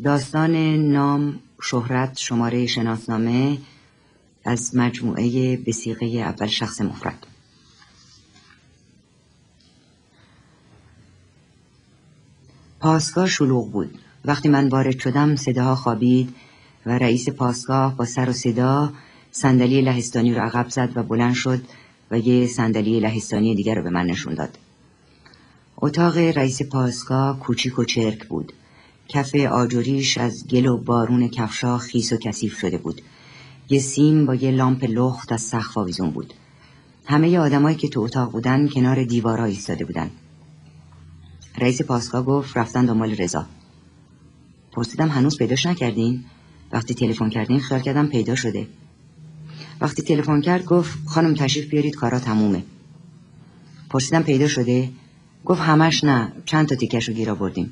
داستان نام شهرت شماره شناسنامه از مجموعه بسیقه اول شخص مفرد. پاسگاه شلوغ بود. وقتی من وارد شدم صداها خوابید و رئیس پاسگاه با سر و صدا صندلی لهستانی رو عقب زد و بلند شد و یه صندلی لهستانی دیگر رو به من نشون داد. اتاق رئیس پاسگاه کوچیک و چرک بود. کف آجوریش از گل و بارون کفشا خیس و کثیف شده بود. یه سیم با یه لامپ لخت از سقف آویزون بود. همه آدمایی که تو اتاق بودن کنار دیوارا ایستاده بودن. رئیس پاسگاه گفت رفتن دنبال رضا. پرسیدم هنوز پیداش نکردین؟ وقتی تلفن کردین خیال کردم پیدا شده. وقتی تلفن کرد گفت خانم تشریف بیارید کارا تمومه. پرسیدم پیدا شده؟ گفت همش نه چند تا تیکش رو گیر آوردیم.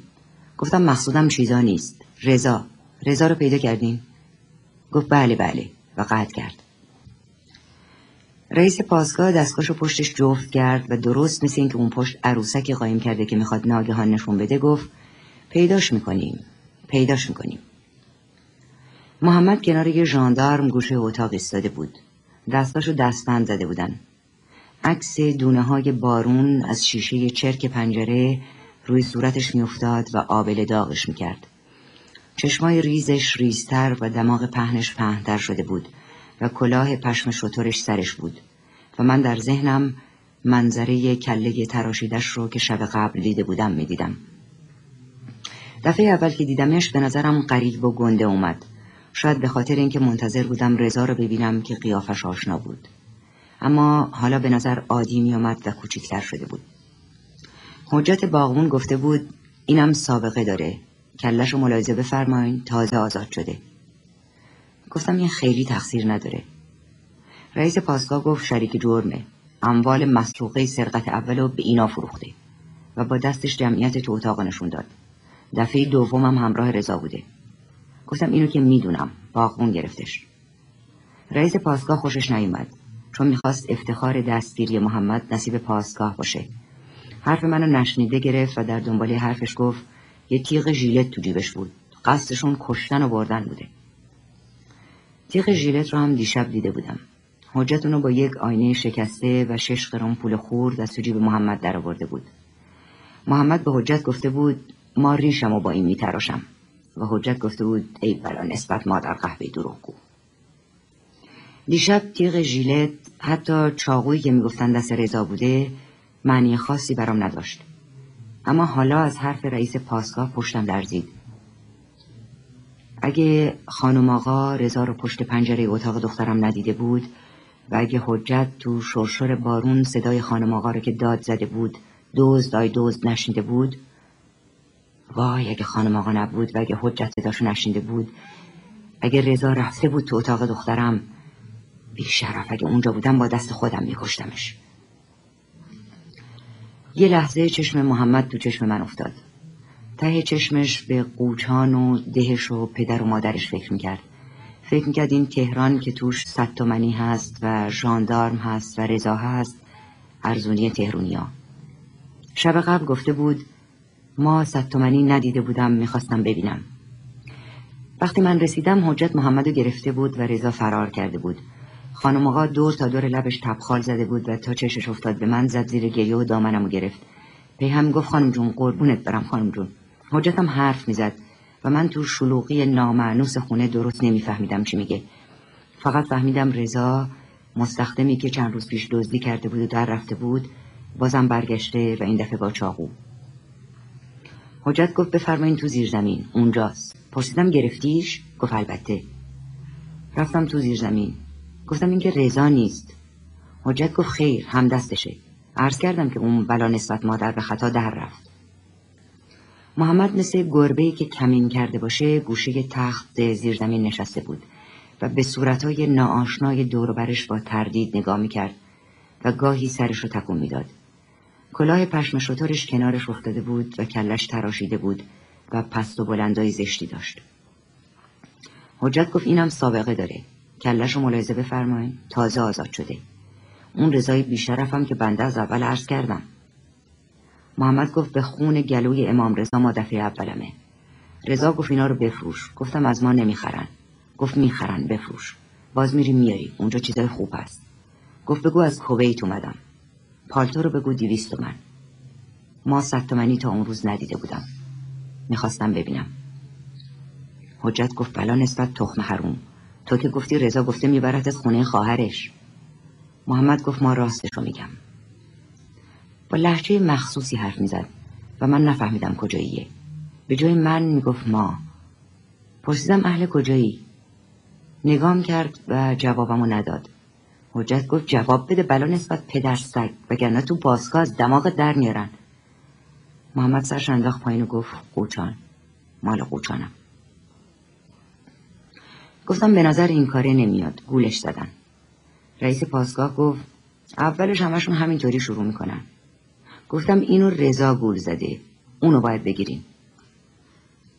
گفتم مقصودم چیزا نیست. رضا. رضا رو پیدا کردین گفت بله بله. و قطع کرد. رئیس پاسگاه دستگاهشو پشتش جفت کرد و درست مثل اینکه اون پشت عروسکی قایم کرده که می‌خواد ناگهان نشون بده گفت پیداش می‌کنیم. پیداش می‌کنیم. محمد کنار یه ژاندارم گوشه اتاق ایستاده بود. دستاشو دستبند زده بودن. عکس دونه های بارون از شیشه چرک پنجره روی صورتش میافتاد و آبل داغش می‌کرد. چشمای ریزش ریزتر و دماغ پهنش پهنتر شده بود و کلاه پشم شطورش سرش بود و من در ذهنم منظره کله تراشیدش رو که شب قبل دیده بودم می‌دیدم. دفعه اول که دیدمش به نظرم قریب و گنده اومد. شاید به خاطر اینکه منتظر بودم رضا رو ببینم که قیافش آشنا بود. اما حالا به نظر عادی می آمد و کوچکتر شده بود. حجت باغمون گفته بود اینم سابقه داره. کلش رو ملاحظه بفرمایین تازه آزاد شده. گفتم این خیلی تقصیر نداره. رئیس پاسگاه گفت شریک جرمه. اموال مسروقه سرقت اول به اینا فروخته. و با دستش جمعیت تو اتاق نشون داد. دفعه دومم همراه رضا بوده. گفتم اینو که می‌دونم. باغمون گرفتش. رئیس پاسگاه خوشش نیومد. چون می‌خواست افتخار دستگیری محمد نصیب پاسگاه باشه. حرف منو نشنیده گرفت و در دنبال حرفش گفت یه تیغ ژیلت تو جیبش بود. قصدشون کشتن و بردن بوده. تیغ ژیلت رو هم دیشب دیده بودم. حجت اونو با یک آینه شکسته و شش قرون پول خورد از تو جیب محمد در آورده بود. محمد به حجت گفته بود ما ریشم و با این میتراشم. و حجت گفته بود ای بلا نسبت مادر قهوه دروغگو. دیشب تیغ ژیلت حتی چاقویی که می‌گفتن دست رضا بوده معنی خاصی برام نداشت. اما حالا از حرف رئیس پاسگاه پشتم لرزید. اگه خانم آقا رضا رو پشت پنجره اتاق دخترم ندیده بود و اگه حجت تو شرشر بارون صدای خانم آقا رو که داد زده بود دوز دای دوز نشنیده بود وای اگه خانم آقا نبود و اگه حجت صداشو نشنیده بود اگه رضا رفته بود تو اتاق دخترم بیشرف اگه اونجا بودم با دست خودم میکشتمش. یه لحظه چشم محمد تو چشم من افتاد. ته چشمش به قوچان و دهش و پدر و مادرش فکر می‌کرد. فکر می‌کرد این تهران که توش صد هست و ژاندارم هست و رضا هست ارزونی تهرونیا شب قبل گفته بود ما صد ندیده بودم می‌خواستم ببینم. وقتی من رسیدم حجت محمدو گرفته بود و رضا فرار کرده بود. خانم آقا دور تا دور لبش تبخال زده بود و تا چشش افتاد به من زد زیر گریه و دامنمو گرفت. پی هم گفت خانم جون قربونت برم خانم جون. حجتم حرف می‌زد و من تو شلوغی نامعنوس خونه درست نمیفهمیدم چی میگه. فقط فهمیدم رضا مستخدمی که چند روز پیش دزدی کرده بود و در رفته بود بازم برگشته و این دفعه با چاقو. حجت گفت بفرمایین تو زیر زمین اونجاست. پرسیدم گرفتیش؟ گفت البته. رفتم تو زیر زمین. گفتم اینکه رضا نیست. حجت گفت خیر هم دستشه. عرض کردم که اون بلا نسبت مادر به خطا در رفت. محمد مثل گربه که کمین کرده باشه گوشه تخت زیر زمین نشسته بود و به صورتهای ناآشنای دوروبرش با تردید نگاه می‌کرد و گاهی سرش رو تکون می‌داد. کلاه پشم شطورش کنارش افتاده بود و کلش تراشیده بود و پست و بلندای زشتی داشت. حجت گفت اینم سابقه داره. کلش رو ملاحظه بفرمایید تازه آزاد شده. اون رضای بیشرفم که بنده از اول عرض کردم. محمد گفت به خون گلوی امام رضا ما دفعه اولمه. رضا گفت اینا رو بفروش. گفتم از ما نمی‌خرن. گفت می‌خرن بفروش. باز میری میاری. اونجا چیزای خوب هست. گفت بگو از کویت اومدم. پالتو رو بگو دیویست تومن. ما صد تومنی تا اون روز ندیده بودم. می‌خواستم ببینم. حجت گفت بلا نسبت تخم حروم. تو که گفتی رضا گفته می‌برد از خونه خواهرش. محمد گفت ما راستش رو میگم. با لحجه مخصوصی حرف می‌زد و من نفهمیدم کجاییه. به جای من می‌گفت ما. پرسیدم اهل کجایی؟ نگام کرد و جوابمو نداد. حجت گفت جواب بده بلا نسبت پدر سگ وگرنه تو باسکا از دماغ در میارن. محمد سرش انداخت پایین و گفت قوچان. مال قوچانم. گفتم به نظر این کاره نمیاد. گولش زدن. رئیس پاسگاه گفت اولش همشون همینطوری شروع می‌کنن. گفتم اینو رضا گول زده. اونو باید بگیریم.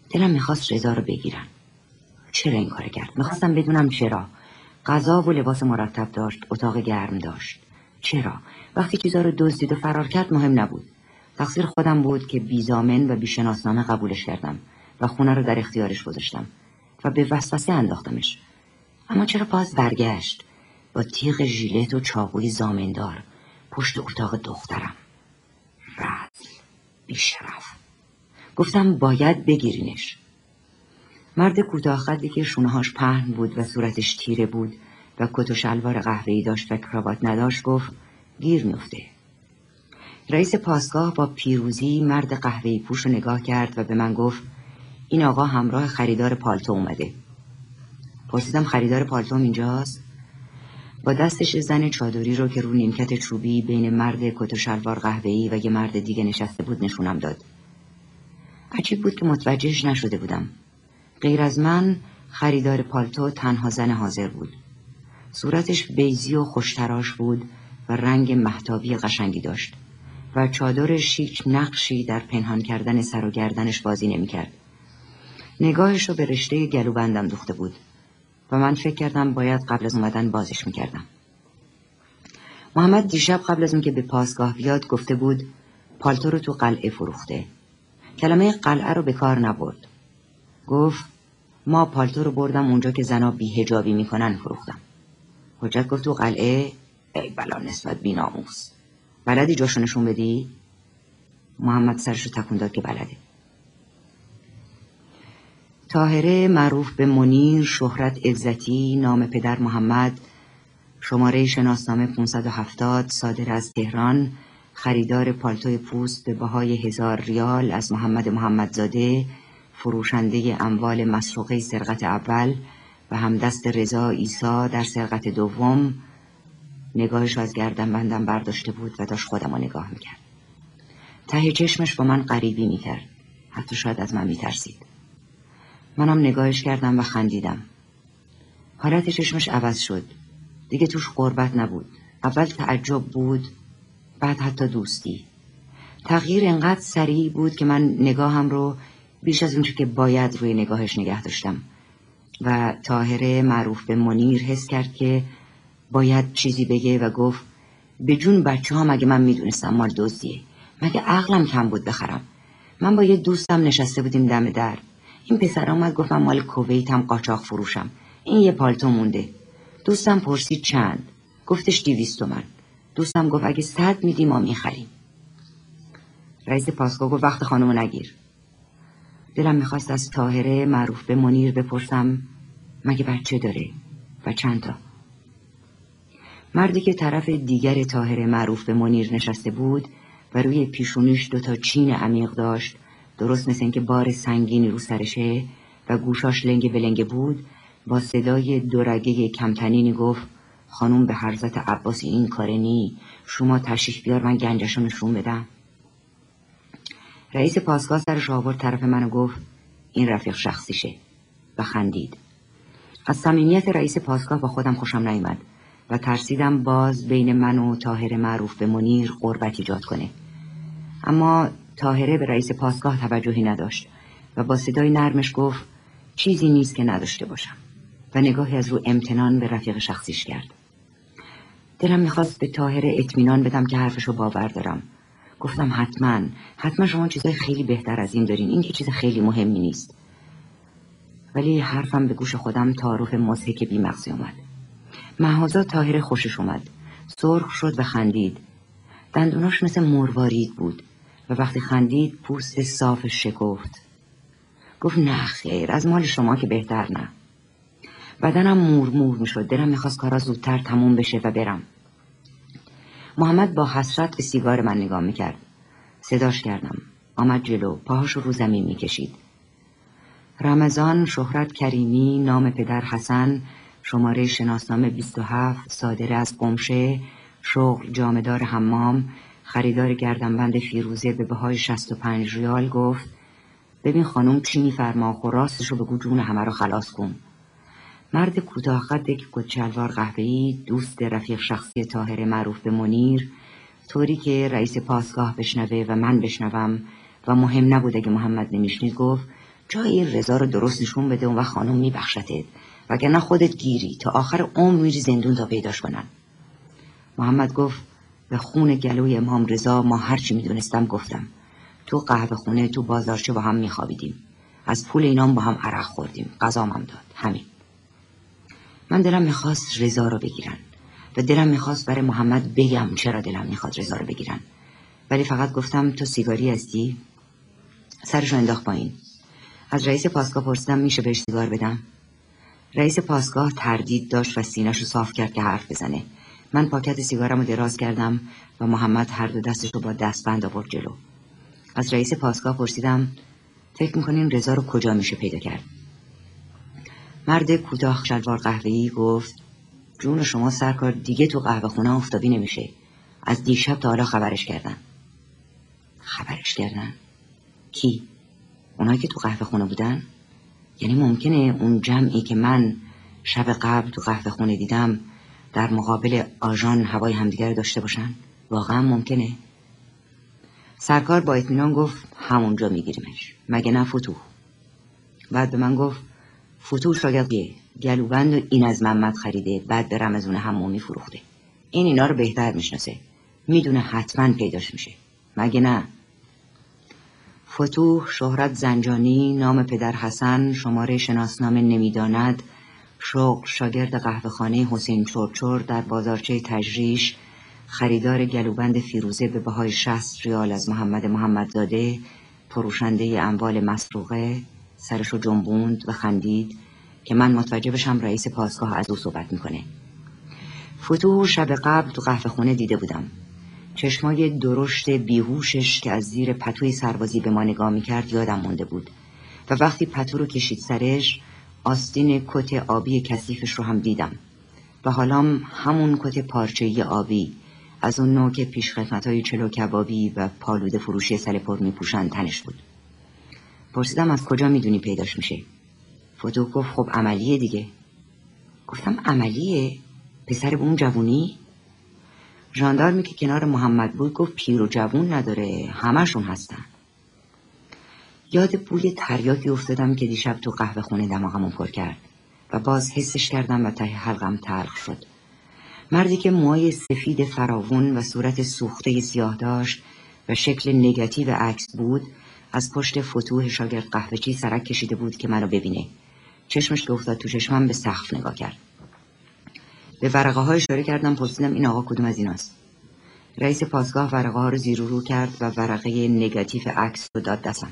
دلم می‌خواست رضا رو بگیرن. چرا این کار کرد؟ می‌خواستم بدونم چرا. غذا و لباس مرتب داشت اتاق گرم داشت. چرا؟ وقتی چیزا رو دزدید و فرار کرد مهم نبود. تقصیر خودم بود که بیزامن و بیشناسنامه قبولش کردم و خونه رو در اختیارش گذاشتم. و به وسوسه انداختمش. اما چرا باز برگشت؟ با تیغ ژیلت و چاقوی زامندار پشت اتاق دخترم. رزل بیشرف گفتم باید بگیرینش. مرد کوتاه که شونهاش پهن بود و صورتش تیره بود و کت و شلوار قهوه‌ای داشت و کراوات نداشت گفت گیر میفته رئیس پاسگاه با پیروزی مرد قهوه‌ای پوش رو نگاه کرد و به من گفت این آقا همراه خریدار پالتو اومده. پرسیدم خریدار پالتو اینجاست؟ با دستش زن چادری رو که رو نیمکت چوبی بین مرد کت و شلوار قهوه‌ای و یه مرد دیگه نشسته بود نشونم داد. عجیب بود که متوجهش نشده بودم. غیر از من خریدار پالتو تنها زن حاضر بود. صورتش بیزی و خوشتراش بود و رنگ محتابی قشنگی داشت و چادرش هیچ نقشی در پنهان کردن سر و گردنش بازی نمی‌کرد. نگاهش رو به رشته گلوبندم دوخته بود و من فکر کردم باید قبل از اومدن بازش می‌کردم. محمد دیشب قبل از که به پاسگاه بیاد گفته بود پالتو رو تو قلعه فروخته. کلمه قلعه رو به کار نبرد. گفت ما پالتو رو بردم اونجا که زنا بیهجابی می‌کنن فروختم. حجت گفت تو قلعه ای بلا نسبت بی ناموس. بلدی جاشونشون بدی؟ محمد سرشو تکون داد که بلده. تاهره معروف به منیر شهرت عزتی نام پدر محمد شماره شناسنامه 570 صادر از تهران خریدار پالتوی پوست به بهای هزار ریال از محمد محمدزاده فروشنده اموال مسروقه سرقت اول و همدست رضا ایسا در سرقت دوم. نگاهش از گردن بندم برداشته بود و داشت خودم رو نگاه می‌کرد. ته چشمش با من قریبی می‌کرد. حتی شاید از من میترسید. منم نگاهش کردم و خندیدم. حالت چشمش عوض شد. دیگه توش قربت نبود. اول تعجب بود بعد حتی دوستی. تغییر انقدر سریع بود که من نگاهم رو بیش از اونچه که باید روی نگاهش نگه داشتم. و تاهره معروف به منیر حس کرد که باید چیزی بگه و گفت به جون بچه ها مگه من می‌دونستم مال دزدیه مگه عقلم کم بود بخرم؟ من با یه دوستم نشسته بودیم دم در. این پسر آمد گفتم مال کویتم قاچاق فروشم. این یه پالتو مونده. دوستم پرسید چند؟ گفتش دیویست تومن. دوستم گفت اگه صد میدی ما می‌خریم. رئیس پاسگاه گفت وقت خانمو نگیر. دلم می‌خواست از تاهره معروف به منیر بپرسم مگه بچه داره؟ و چند تا؟ مردی که طرف دیگر تاهره معروف به منیر نشسته بود و روی پیشونیش دوتا چین عمیق داشت درست مثل اینکه بار سنگینی رو سرشه و گوشاش لنگ بلنگ بود با صدای دورگه کمتنینی گفت خانوم به حرزت عباسی این کاره نی شما تشریف بیار من گنجشو نشون بدم. رئیس پاسگاه سرش آورد طرف منو گفت این رفیق شخصیشه و خندید. از صمیمیت رئیس پاسگاه با خودم خوشم نیامد و ترسیدم باز بین من و تاهر معروف به منیر قربت ایجاد کنه. اما تاهره به رئیس پاسگاه توجهی نداشت و با صدای نرمش گفت چیزی نیست که نداشته باشم. و نگاهی از رو امتنان به رفیق شخصیش کرد. دلم می‌خواست به تاهر اطمینان بدم که حرفشو باور دارم. گفتم حتما حتما شما چیزای خیلی بهتر از این دارین. این که چیز خیلی مهمی نیست. ولی حرفم به گوش خودم تعارف مزهک بیمغزی اومد. محازا تاهر خوشش اومد. سرخ شد و خندید. دندوناش مثل مروارید بود. و وقتی خندید پوست صافش شکفت. گفت نه خیر از مال شما که بهتر نه. بدنم مور مور می شد دلم می‌خواست کارا زودتر تموم بشه و برم. محمد با حسرت به سیگار من نگاه می‌کرد. صداش کردم. آمد جلو. پاهاش رو زمین می‌کشید. رمضان شهرت کریمی نام پدر حسن شماره شناسنامه 27 صادر از قمشه شغل جامدار حمام خریدار گردنبند فیروزه به بهای 65 ریال گفت ببین خانم چی میفرما خو راستش رو بگو جون همه رو خلاص کن. مرد کوتاه قد که کچلوار قهوه‌ای دوست رفیق شخصی تاهر معروف به منیر طوری که رئیس پاسگاه بشنوه و من بشنوم و مهم نبود اگه محمد نمیشنید گفت جای رضا رو درست نشون بده و خانم میبخشتت وگرنه خودت گیری تا آخر عمر میری زندون تا پیداش کنن. محمد گفت به خون گلوی امام رضا ما هرچی می‌دونستم گفتم. تو قهوه خونه تو بازارچه با هم میخوابیدیم. از پول اینام با هم عرق خوردیم. غذام داد. همین. من دلم می‌خواست رضا رو بگیرن و دلم می‌خواست برای محمد بگم چرا دلم می‌خواد رضا رو بگیرن. ولی فقط گفتم تو سیگاری هستی؟ سرشو انداخت پایین. از رئیس پاسگاه پرسیدم میشه بهش سیگار بدم؟ رئیس پاسگاه تردید داشت و سینش رو صاف کرد که حرف بزنه. من پاکت سیگارم رو دراز کردم و محمد هر دو دستش رو با دستبند آورد جلو. از رئیس پاسگاه پرسیدم فکر می‌کنین رضا رو کجا میشه پیدا کرد؟ مرد کوتاه شلوار قهوه‌ای گفت جون شما سرکار دیگه تو قهوه خونه افتابی نمیشه. از دیشب تا حالا خبرش کردن. خبرش کردن؟ کی؟ اونایی که تو قهوه خونه بودن. یعنی ممکنه اون جمعی که من شب قبل تو قهوه خونه دیدم در مقابل آژان هوای همدیگر داشته باشن؟ واقعا ممکنه؟ سرکار با اطمینان گفت همونجا میگیریمش. مگه نه فتوح؟ بعد به من گفت فتوح شاگردیه. گلوبند و این از محمد خریده بعد به رمزون همومی فروخته. این اینا رو بهتر می‌شناسه. می‌دونه حتما پیداش میشه. مگه نه؟ فتوح شهرت زنجانی نام پدر حسن شماره شناسنامه نمی‌داند شغل شاگرد قهوهخانه حسین چورچور در بازارچه تجریش خریدار گلوبند فیروزه به بهای شست ریال از محمد محمدزاده پروشنده اموال مسروقه سرشو جنبوند و خندید که من متوجه بشم رئیس پاسگاه از او صحبت می‌کنه. فتوح شب قبل تو قهوه خونه دیده بودم. چشمای درشت بیهوشش که از زیر پتوی سربازی به ما نگاه می‌کرد یادم مونده بود و وقتی پتو رو کشید سرش آستین کت آبی کثیفش رو هم دیدم. و حالا همون کت پارچه‌ای آبی از اون نوع که پیش خدمت های چلو کبابی و پالوده فروشی سل پر میپوشن تنش بود. پرسیدم از کجا می‌دونی پیداش میشه؟ فتو گفت خب عملیه دیگه. گفتم عملیه؟ پسر به اون جوونی؟ ژاندارمی که کنار محمد بود گفت پیر و جوون نداره همشون هستن. یاد بوی تریاکی افتادم که دیشب تو قهوه خونه دماغمون پر کرد و باز حسش کردم و ته حلقم تلخ شد. مردی که موهای سفید فراون و صورت سوخته سیاه داشت و شکل نگاتیو عکس بود از پشت فتوح شاگرد قهوهچی سرک کشیده بود که منو ببینه. چشمش که افتاد تو چشمم به سقف نگاه کرد. به ورقه های اشاره کردم پرسیدم این آقا کدوم از ایناست؟ رئیس پاسگاه ورقه ها رو زیر رو کرد و ورقه نگاتیو عکس رو داد دستم.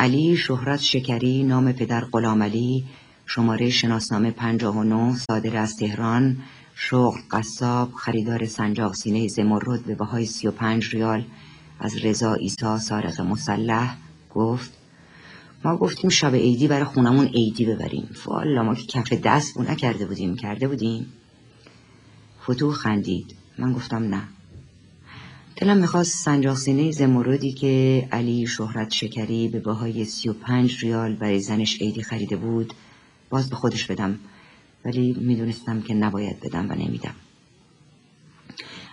علی شهرت شکری نام پدر غلام علی شماره شناسنامه 59 صادر از تهران شغل قصاب خریدار سنجاق سینه زمرد به بهای 35 ریال از رضا ایسا سارق مسلح گفت ما گفتیم شب عیدی برای خونمون عیدی ببریم. فوالا ما که کف دست بو نکرده بودیم کرده بودیم. فتوح خندید. من گفتم نه. دلم می‌خواست سنجاق سینه زمردی که علی شهرت شکری به بهای سی و پنج ریال برای زنش عیدی خریده بود باز به خودش بدم. ولی می‌دونستم که نباید بدم و نمیدم.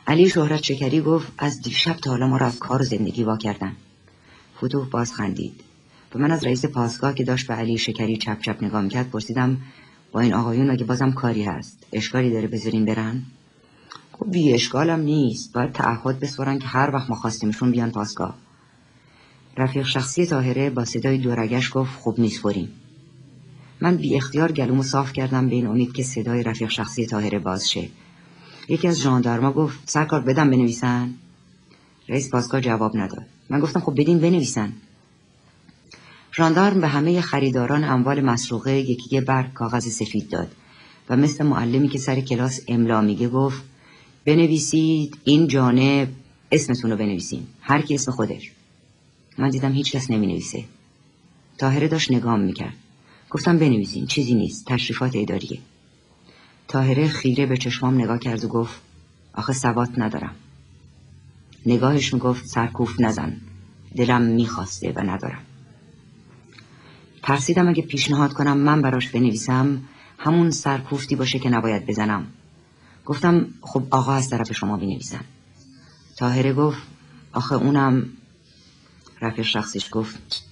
علی شهرت شکری گفت از دیشب تا حالا ما را از کار و زندگی وا کردن. فتوح باز خندید. و من از رئیس پاسگاه که داشت به علی شکری چپ چپ نگاه می‌کرد پرسیدم با این آقایون اگه بازم کاری هست؟ اشکالی داره بذاریم برن؟ خب بی نیست. باید تعهد بسپرن که هر وقت ما خواستیمشون بیان پاسگاه. رفیق شخصی تاهره با صدای دورگش گفت خوب نیست بریم. من بی اختیار گلومو صاف کردم به این امید که صدای رفیق شخصی تاهره باز شه. یکی از ژاندارما گفت سرکار بدم بنویسن. رئیس پاسگاه جواب نداد. من گفتم خب بدین بنویسن. ژاندارم به همه خریداران اموال مسروقه یکی برگ کاغذ سفید داد و مثل معلمی که سر کلاس املا میگه گفت بنویسید این جانب اسمتون رو بنویسین. هر کی اسم خودش. من دیدم هیچ کس نمی نویسه تاهره داشت نگام می‌کرد. گفتم بنویسین چیزی نیست تشریفات اداریه. تاهره خیره به چشمام نگاه کرد و گفت آخه سوات ندارم. نگاهش می‌گفت سرکوف نزن. دلم می‌خواسته و ندارم. ترسیدم اگه پیشنهاد کنم من براش بنویسم همون سرکوفتی باشه که نباید بزنم. گفتم خب آقا از طرف شما بنویسن تاهره گفت آخه اونم رفیق شخصیش گفت.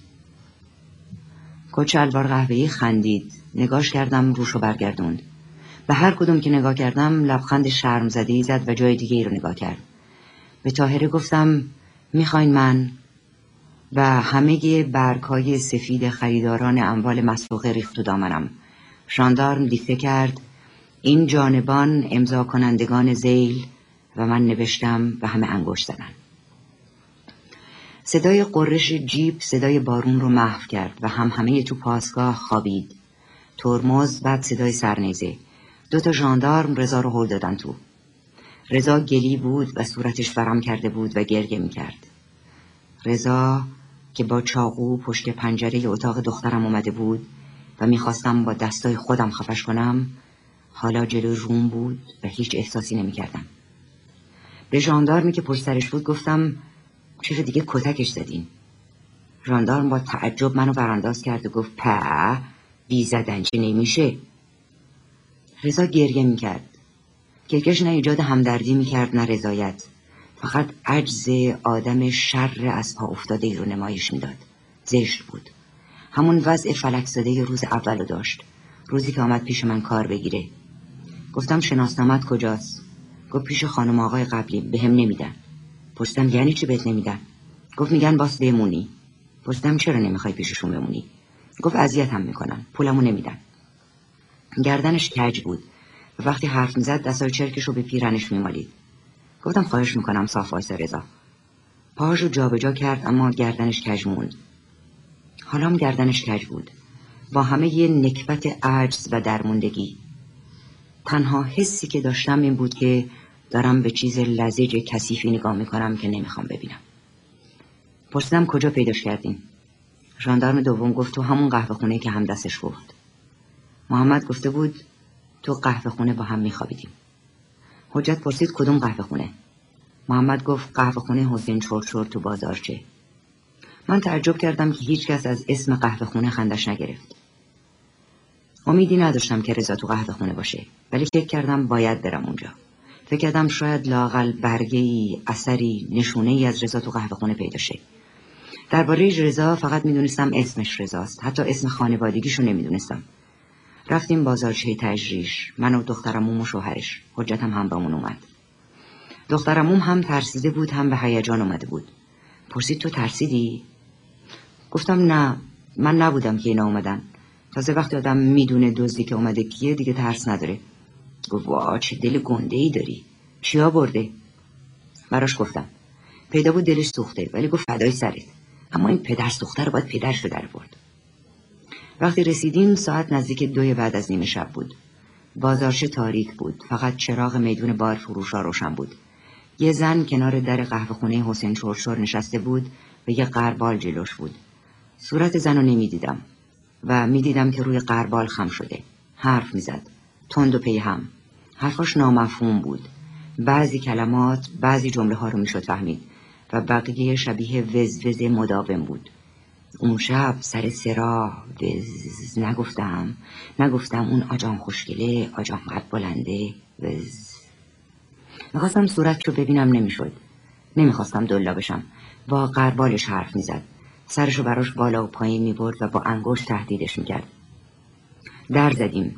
کچ الوار قهوه‌ای خندید. نگاش کردم روشو برگردوند. به هر کدوم که نگاه کردم لبخند شرم زده زد و جای دیگه ای رو نگاه کرد. به تاهره گفتم می‌خواین من و همه برگ های سفید خریداران اموال مسبوقه ریخت و دامنم. شاندارم دیکته کرد این جانبان امضا کنندگان زیل و من نوشتم و همه انگشت زدن. صدای قررش جیب صدای بارون رو محو کرد و هم همه تو پاسگاه خوابید. ترمز بعد صدای سرنیزه. دو تا ژاندارم رضا رو هل دادن تو. رضا گلی بود و صورتش ورم کرده بود و گرگه می‌کرد. رضا که با چاقو پشت پنجره اتاق دخترم اومده بود و می‌خواستم با دستای خودم خفش کنم حالا جلو روم بود و هیچ احساسی نمی‌کردم. به ژاندارمی که پشت سرش بود گفتم چرا دیگه کتکش زدین. ژاندارم با تعجب منو برانداز کرد و گفت په بی زدن چه نمیشه؟ رضا گریه می‌کرد. گرگش نه ایجاد همدردی می‌کرد نه رضایت. فقط عجز آدم شر از پا افتاده ای رو نمایش می‌داد. زشت بود. همون وضع فلک زده روز اولو داشت. روزی که آمد پیش من کار بگیره. گفتم شناسنامت کجاست؟ گفت پیش خانم آقای قبلی به نمیدن. پرسیدم یعنی چی بهت نمیدن؟ گفت میگن باس بمونی. پرسیدم چرا نمی‌خوای پیششون بمونی؟ گفت اذیت هم می‌کنن پولمو نمیدن. گردنش کج بود. و وقتی حرف می‌زد دستای چرکش رو به پیرهنش میمالید. گفتم خواهش می‌کنم صاف وایس رضا. پاهاش رو جابجا کرد اما گردنش کج موند. حالا هم گردنش کج بود. با همه ی نکبت عجز و درموندگی. تنها حسی که داشتم این بود که دارم به چیز لزج کثیفی نگاه می‌کنم که نمی‌خوام ببینم. پرسیدم کجا پیداش کردیم ژاندارم دوم گفت تو همون قهوه خونه که هم دستش گفت محمد گفته بود تو قهوه خونه با هم میخوابیدیم. حجت پرسید کدوم قهوه خونه؟ محمد گفت قهوه خونه حسین چرچور تو بازارچه. من تعجب کردم که هیچکس از اسم قهوه خونه خندش نگرفت. امیدی نداشتم که رضا تو قهوه خونه باشه ولی فکر کردم باید برم اونجا. فکر کردم شاید لاقل برگه ای اثری نشونه ای از رضا تو قهوه خونه پیدا شه. درباره رضا فقط می‌دونستم اسمش رضاست. حتی اسم خانوادگیشو نمی‌دونستم. رفتیم بازارچه تجریش. من و دخترموم و شوهرش حجتم هم بهمون اومد. دخترموم هم ترسیده بود هم به هیجان اومده بود. پرسید تو ترسیدی؟ گفتم نه. من نبودم که اینا اومدن. تازه وقتی آدم می‌دونه دزدی که اومده کیه دیگه ترس نداره. گفت وا چه دل گنده ای داری. چیا برده براش گفتم پیدا بود دلش سوخته ولی گفت فدای سرت. اما این پدر سوخته رو باید پدرش رو در برد. وقتی رسیدیم ساعت نزدیک دوی بعد از نیمه شب بود. بازارچه تاریک بود فقط چراغ میدون بار فروشا روشن بود. یه زن کنار در قهوه خونه حسین چورچور نشسته بود و یه قربال جلوش بود. صورت زن رو نمی‌دیدم. و می‌دیدم که روی قربال خم شده. حرف می‌زد. تند و پی هم حرفاش نامفهوم بود. بعضی کلمات بعضی جمله ها رو می‌شد فهمید و بقیه شبیه وز مداوم بود. اون شب سر سرا وز نگفتم. نگفتم اون آجام خوشگله آجام قد بلنده وز. می‌خواستم صورت رو ببینم نمی‌شد. نمی‌خواستم دلا بشم. با قربالش حرف می‌زد. سرشو براش بالا و پایین می‌برد و با انگشت تهدیدش می‌کرد. در زدیم.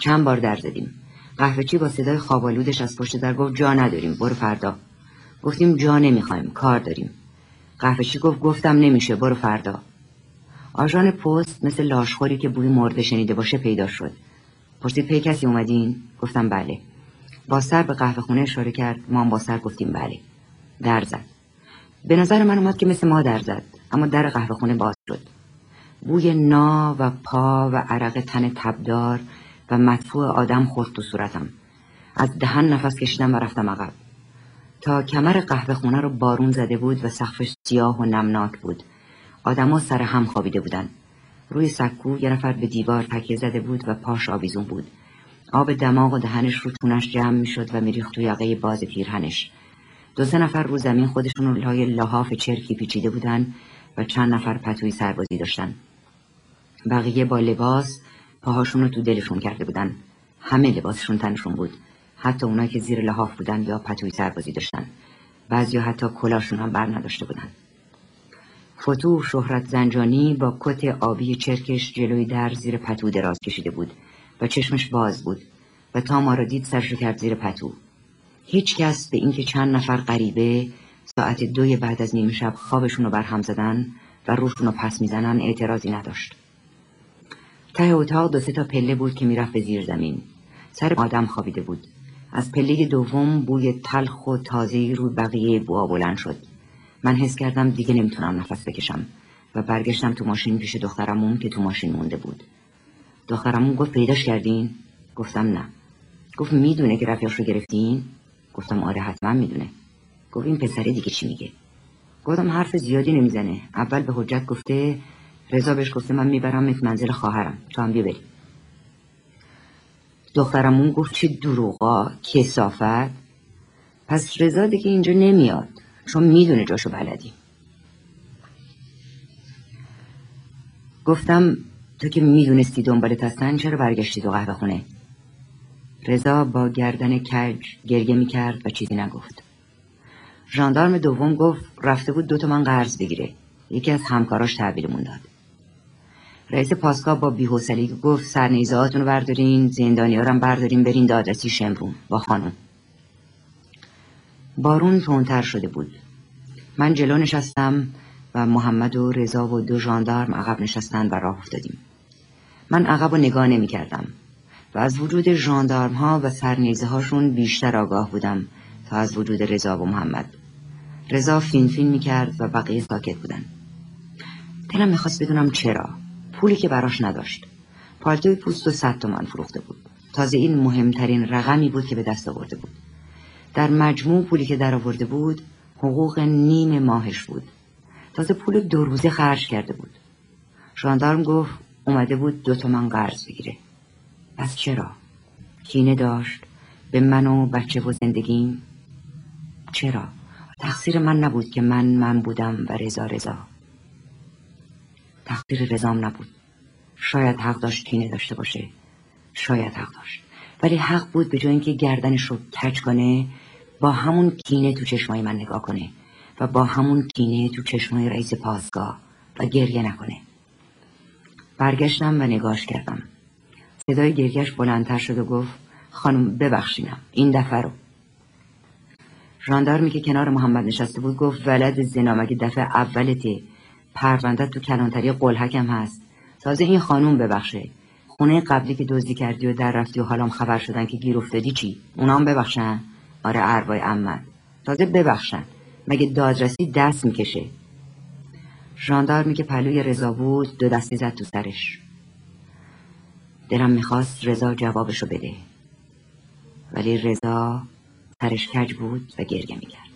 چند بار در زدیم. قهوهچی با صدای خوابالودش از پشت در گفت جا نداریم برو فردا. گفتیم جا نمی‌خوایم کار داریم. قهوهچی گفت؟ گفتم نمیشه برو فردا. آژان پست مثل لاشخوری که بوی مرده شنیده باشه پیدا شد. پرسید پی کسی اومدین؟ گفتم بله. با سر به قهوه خونه اشاره کرد. ما با سر گفتیم بله. در زد. به نظر من اومد که مثل ما در زد. اما در قهوه خونه باز شد. بوی نا و پا و عرق تن تبدار و مدفوع آدم خورد تو صورتم. از دهن نفس کشیدم و رفتم عقب. تا کمر قهوه خونه رو بارون زده بود و سقفش سیاه و نمناک بود. آدما سر هم خوابیده بودن. روی سکو یه نفر به دیوار تکیه زده بود و پاش آویزون بود. آب دماغ و دهنش رو تونش جمع می‌شد و میریخت توی یقه باز پیرهنش دو سه نفر رو زمین خودشون رو لای لحاف چرکی پیچیده بودن و چند نفر پتوی سربازی داشتن. بقیه با لباس پاهاشون رو تو دلشون کرده بودن. همه لباسشون تنشون بود. حتی اونایی که زیر لحاف بودن یا پتوی سربازی داشتن. بعضی حتی کلاشون هم بر نداشته بودن. فتو شهرت زنجانی با کت آبی چرکش جلوی در زیر پتو دراز کشیده بود. و چشمش باز بود. و تا ما را دید سرشو کرد زیر پتو. هیچ کس به اینکه چند نفر غریبه ساعت دوی بعد از نیمه شب خوابشون رو برهم زدن و روشون رو پس می‌زنن اعتراضی نداشت. ته اتاق دو سه تا پله بود که می‌رفت به زیر زمین. سر آدم خوابیده بود. از پله دوم بوی تلخ و تازه روی بقیه بوا بلند شد. من حس کردم دیگه نمی‌تونم نفس بکشم و برگشتم تو ماشین پیش دخترمون که تو ماشین مونده بود. دخترمون گفت پیداش کردین؟ گفتم نه. گفت می‌دونه که رفیقش رو گرفتین؟ گفتم آره حتما می‌دونه. گفت این پسره دیگه چی میگه؟ گفتم حرف زیادی نمی‌زنه. اول به حجت گفته رضا بهش گفته من می‌برم منزل خواهرم تو هم بیا بری دخترمون گفت چه دروغا کسافت. پس رضا دیگه اینجا نمیاد چون می‌دونه جاشو بلدی. گفتم تو که می‌دونستی دنبالت هستن چرا برگشتی تو قهوه خونه؟ رضا با گردن کج گریه می‌کرد و چیزی نگفت. ژاندارم دوم گفت رفته بود دوتا من قرض بگیره. یکی از همکاراش تحویلمون داد. رئیس پاسگاه با بیحوصلگی گفت سرنیزهاتون رو بردارین زندانی هم بردارین برین دادرسی شمرون با خانم. بارون تونتر شده بود. من جلو نشستم و محمد و رضا و دو ژاندارم عقب نشستن و راه افتادیم. من عقب و نگاه نمی کردم و از وجود ژاندارم ها و سرنیزه هاشون بیشتر آگاه بودم. تا از وجود رضا و محمد. رضا فین فین می کرد و بقیه ساکت بودن. دلم می‌خواست بدونم چرا. پولی که براش نداشت. پالتوی پوست و صد تومن فروخته بود. تازه این مهمترین رقمی بود که به دست آورده بود. در مجموع پولی که در آورده بود حقوق نیم ماهش بود. تازه پول دو روزه خرج کرده بود. ژاندارم گفت اومده بود دو تومن قرض بگیره. پس چرا؟ کینه داشت. به من و بچه و زندگیم. چرا؟ تقصیر من نبود که من من بودم و رضا رضا. تقصیر رضام نبود. شاید حق داشت کینه داشته باشه. شاید حق داشت. ولی حق بود به جای اینکه گردنش رو کج کنه با همون کینه تو چشمای من نگاه کنه و با همون کینه تو چشمای رئیس پاسگاه و گریه نکنه. برگشتم و نگاش کردم. صدای گریهش بلندتر شد و گفت خانم ببخشینم. این دفعه رو. ژاندارمی که کنار محمد نشسته بود گفت ولد زنا مگه دفعه اولته پرونده تو کلانتری قلحکم هست؟ تازه این خانوم ببخشه. خونه قبلی که دزدی کردی و در رفتی و حالام خبر شدن که گیر افتادی چی؟ اونام ببخشن؟ آره اربای امن تازه ببخشن. مگه دادرسی دست می‌کشه؟ ژاندارمی که پلوی رضا بود دو دستی زد تو سرش. دلم می‌خواست رضا جوابشو بده. ولی رضا سرش کج بود و گریه می‌کرد.